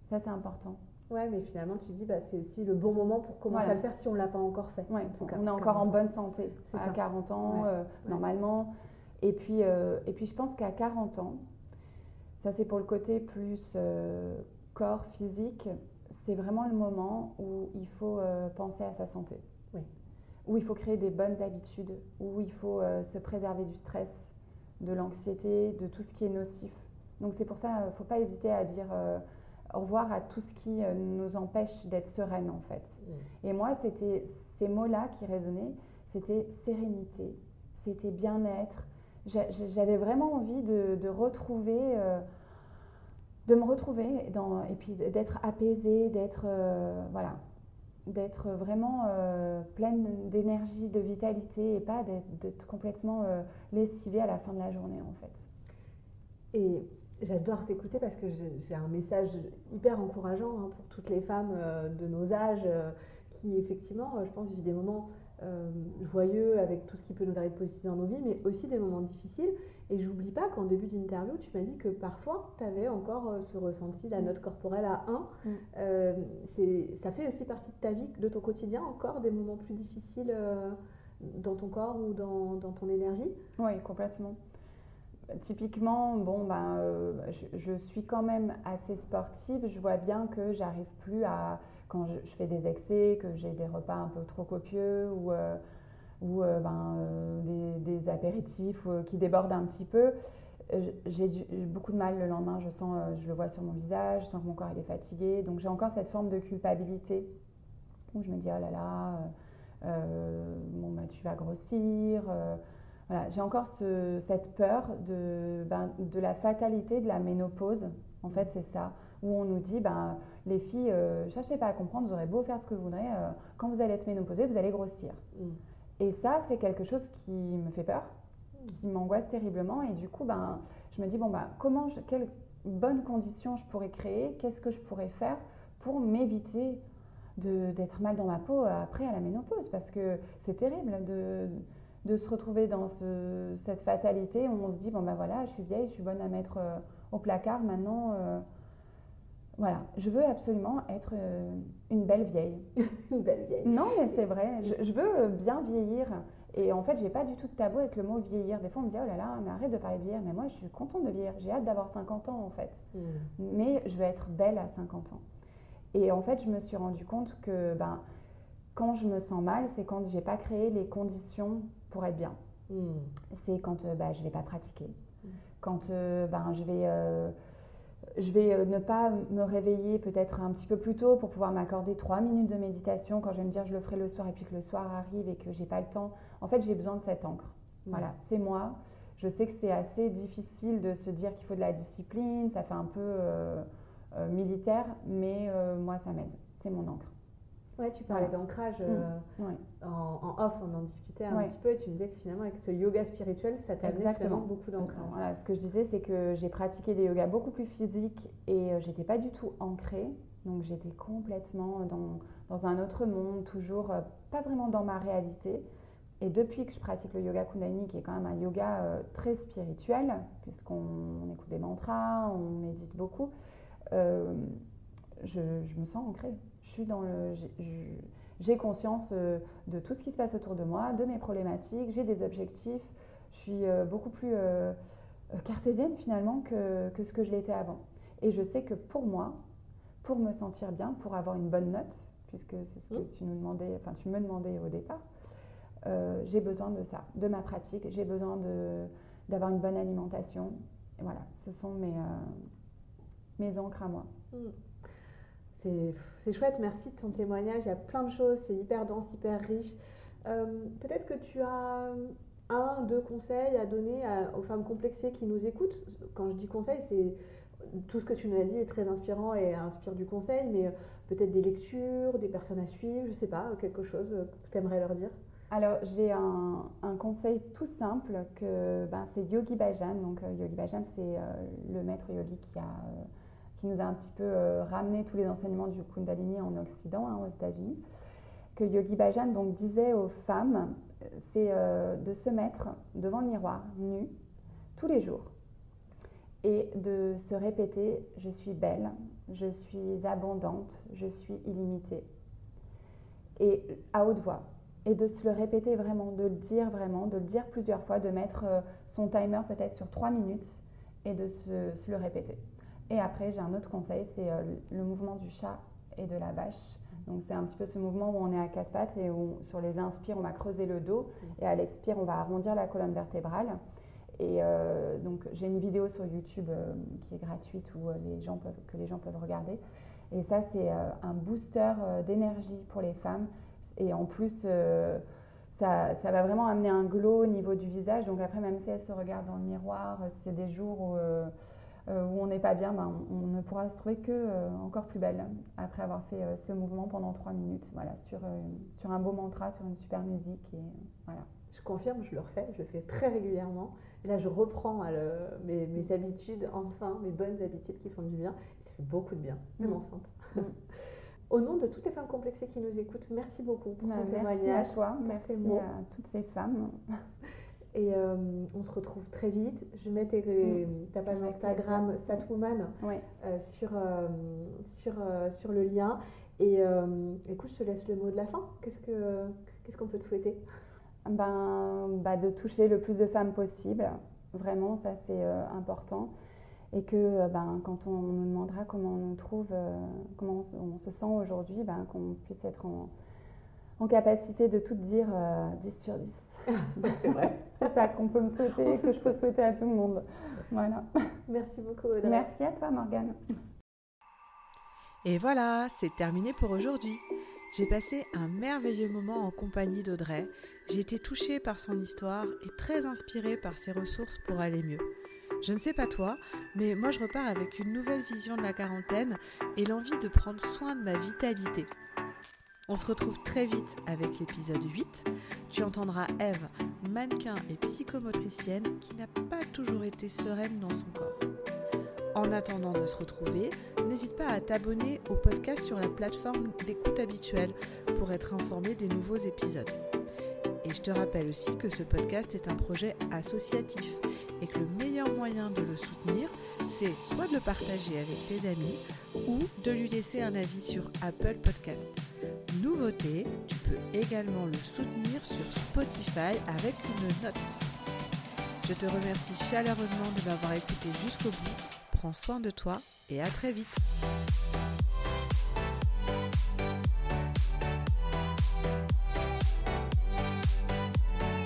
Ça, c'est important. Ouais, mais finalement, tu dis, bah, c'est aussi le bon moment pour commencer à le faire si on ne l'a pas encore fait. Ouais, on est encore en bonne santé à 40 ans, normalement. Et puis, et puis, je pense qu'à 40 ans, ça, c'est pour le côté plus euh, corps, physique. C'est vraiment le moment où il faut euh, penser à sa santé. Oui. Où il faut créer des bonnes habitudes, où il faut euh, se préserver du stress, de l'anxiété, de tout ce qui est nocif. Donc c'est pour ça, il ne faut pas hésiter à dire au revoir à tout ce qui nous empêche d'être sereine en fait. Et moi, c'était ces mots-là qui résonnaient, c'était sérénité, c'était bien-être, j'avais vraiment envie de, retrouver, euh, de me retrouver et puis d'être apaisée, d'être euh, voilà, d'être vraiment euh, pleine d'énergie, de vitalité et pas d'être complètement lessivée à la fin de la journée en fait. Et j'adore t'écouter parce que c'est un message hyper encourageant hein, pour toutes les femmes de nos âges qui effectivement, je pense, vivent des moments euh, joyeux avec tout ce qui peut nous arriver de positif dans nos vies, mais aussi des moments difficiles. Et j'oublie pas qu'en début d'interview, tu m'as dit que parfois, tu avais encore euh, ce ressenti, la mm. note corporelle à 1. Mm. Euh, ça fait aussi partie de ta vie, de ton quotidien, encore des moments plus difficiles dans ton corps ou dans, dans ton énergie? Oui, complètement. Typiquement, bon, ben, je, je, suis quand même assez sportive. Je vois bien que j'arrive plus à quand je, fais des excès, que j'ai des repas un peu trop copieux ou, euh, ou euh, ben, euh, des, apéritifs qui débordent un petit peu, j'ai beaucoup de mal le lendemain. Je sens, je le vois sur mon visage, je sens que mon corps est fatigué. Donc j'ai encore cette forme de culpabilité où je me dis oh là là, bon bah, tu vas grossir. voilà, j'ai encore ce, cette peur de, ben, de la fatalité de la ménopause. En fait, c'est ça où on nous dit, ben, les filles, euh, cherchez pas à comprendre, vous aurez beau faire ce que vous voudrez, euh, quand vous allez être ménopausée, vous allez grossir. Mm. Et ça, c'est quelque chose qui me fait peur, qui m'angoisse terriblement. Et du coup, ben, je me dis, bon, ben, comment, je, quelles bonnes conditions je pourrais créer, qu'est-ce que je pourrais faire pour m'éviter d'être mal dans ma peau après à la ménopause? Parce que c'est terrible de, de, se retrouver dans ce, cette fatalité où on se dit, bon, ben voilà, je suis vieille, je suis bonne à mettre euh, au placard, maintenant voilà, je veux absolument être euh, une belle vieille. une belle vieille. Non, mais c'est vrai. Je, veux bien vieillir Et en fait, j'ai pas du tout de tabou avec le mot vieillir. Des fois, on me dit, oh là là, mais arrête de parler de vieillir. Mais moi, je suis contente de vieillir. J'ai hâte d'avoir 50 ans, en fait. Mm. Mais je veux être belle à 50 ans. Et en fait, je me suis rendu compte que ben, quand je me sens mal, c'est quand j'ai pas créé les conditions pour être bien. Mm. C'est quand euh, ben, je vais pas pratiquer. Mm. Quand euh, ben, je vais euh, je vais euh, ne pas me réveiller peut-être un petit peu plus tôt pour pouvoir m'accorder trois minutes de méditation quand je vais me dire je le ferai le soir et puis que le soir arrive et que j'ai pas le temps. En fait, j'ai besoin de cette encre. Mmh. Voilà, c'est moi. Je sais que c'est assez difficile de se dire qu'il faut de la discipline, ça fait un peu euh, euh, militaire, mais moi ça m'aide. C'est mon encre. Ouais, tu parlais d'ancrage mmh. euh, en, off, on en discutait un petit peu et tu me disais que finalement avec ce yoga spirituel, ça t'a vraiment beaucoup d'ancrage. Voilà, ce que je disais, c'est que j'ai pratiqué des yogas beaucoup plus physiques et euh, j'étais pas du tout ancrée. Donc j'étais complètement dans, dans, un autre monde, toujours euh, pas vraiment dans ma réalité. Et depuis que je pratique le yoga Kundalini, qui est quand même un yoga très spirituel, puisqu'on écoute des mantras, on médite beaucoup, je, je me sens ancrée dans le. J'ai conscience euh, de tout ce qui se passe autour de moi, de mes problématiques, j'ai des objectifs. Je suis euh, beaucoup plus euh, cartésienne finalement que, que ce que je l'étais avant. Et je sais que pour moi, pour me sentir bien, pour avoir une bonne note, puisque c'est ce que mmh. tu nous demandais, enfin tu me demandais au départ, j'ai besoin de ça, de ma pratique, j'ai besoin d'avoir une bonne alimentation. Et voilà, ce sont mes, mes encres à moi. Mmh. C'est chouette, merci de ton témoignage. Il y a plein de choses, c'est hyper dense, hyper riche. Euh, peut-être que tu as un, deux conseils à donner aux femmes complexées qui nous écoutent. Quand je dis conseils, c'est tout ce que tu nous as dit est très inspirant et inspire du conseil, mais peut-être des lectures, des personnes à suivre, je ne sais pas, quelque chose que tu aimerais leur dire. Alors, j'ai un, conseil tout simple que ben, c'est Yogi Bhajan. Donc, euh, Yogi Bhajan, c'est euh, le maître yogi qui a qui nous a un petit peu euh, ramené tous les enseignements du Kundalini en Occident, hein, aux États-Unis, que Yogi Bhajan donc, disait aux femmes, c'est euh, de se mettre devant le miroir, nu, tous les jours, et de se répéter Je suis belle, je suis abondante, je suis illimitée. Et à haute voix. Et de se le répéter vraiment, de le dire vraiment, de le dire plusieurs fois, de mettre euh, son timer peut-être sur trois minutes et de se le répéter. Et après, j'ai un autre conseil, c'est euh, le mouvement du chat et de la vache. Donc c'est un petit peu ce mouvement où on est à quatre pattes et où sur les inspires, on va creuser le dos et à l'expire, on va arrondir la colonne vertébrale. Et euh, donc j'ai une vidéo sur YouTube euh, qui est gratuite où les gens peuvent, que les gens peuvent regarder. Et ça, c'est un booster d'énergie pour les femmes. Et en plus, ça, ça, va vraiment amener un glow au niveau du visage. Donc après, même si elles se regardent dans le miroir, c'est des jours où où on n'est pas bien, ben, on, ne pourra se trouver que euh, encore plus belle après avoir fait euh, ce mouvement pendant trois minutes, voilà, sur, sur un beau mantra, sur une super musique. Et, voilà. Je confirme, je le refais, je le fais très régulièrement. Et là, je reprends mes, mes, habitudes, enfin, mes bonnes habitudes qui font du bien. Et ça fait beaucoup de bien, même mm. enceinte. Mm. Au nom de toutes les femmes complexées qui nous écoutent, merci beaucoup pour ton bah, témoignage. Merci à toi, merci à toutes ces femmes. Et euh, on se retrouve très vite. Je mets mm. ta page Instagram Satwoman euh, sur, euh, sur, sur le lien. Et écoute, je te laisse le mot de la fin. Qu'est-ce qu'on ce qu'on peut te souhaiter? Ben, bah, De toucher le plus de femmes possible. Vraiment, ça c'est important. Et que ben, quand on nous demandera comment on nous trouve, comment on, se sent aujourd'hui, ben, qu'on puisse être en, en, capacité de tout dire 10 sur 10. c'est vrai. c'est ça qu'on peut me souhaiter, que je peux souhaiter à tout le monde. Voilà. Merci beaucoup, Audrey. Merci à toi, Morgane. Et voilà, c'est terminé pour aujourd'hui. J'ai passé un merveilleux moment en compagnie d'Audrey. J'ai été touchée par son histoire et très inspirée par ses ressources pour aller mieux. Je ne sais pas toi, mais moi je repars avec une nouvelle vision de la quarantaine et l'envie de prendre soin de ma vitalité. On se retrouve très vite avec l'épisode 8. Tu entendras Eve, mannequin et psychomotricienne qui n'a pas toujours été sereine dans son corps. En attendant de se retrouver, n'hésite pas à t'abonner au podcast sur la plateforme d'écoute habituelle pour être informé des nouveaux épisodes. Et je te rappelle aussi que ce podcast est un projet associatif et que le meilleur moyen de le soutenir, c'est soit de le partager avec tes amis ou de lui laisser un avis sur Apple Podcast. Nouveauté, tu peux également le soutenir sur Spotify avec une note. Je te remercie chaleureusement de m'avoir écouté jusqu'au bout. Prends soin de toi et à très vite.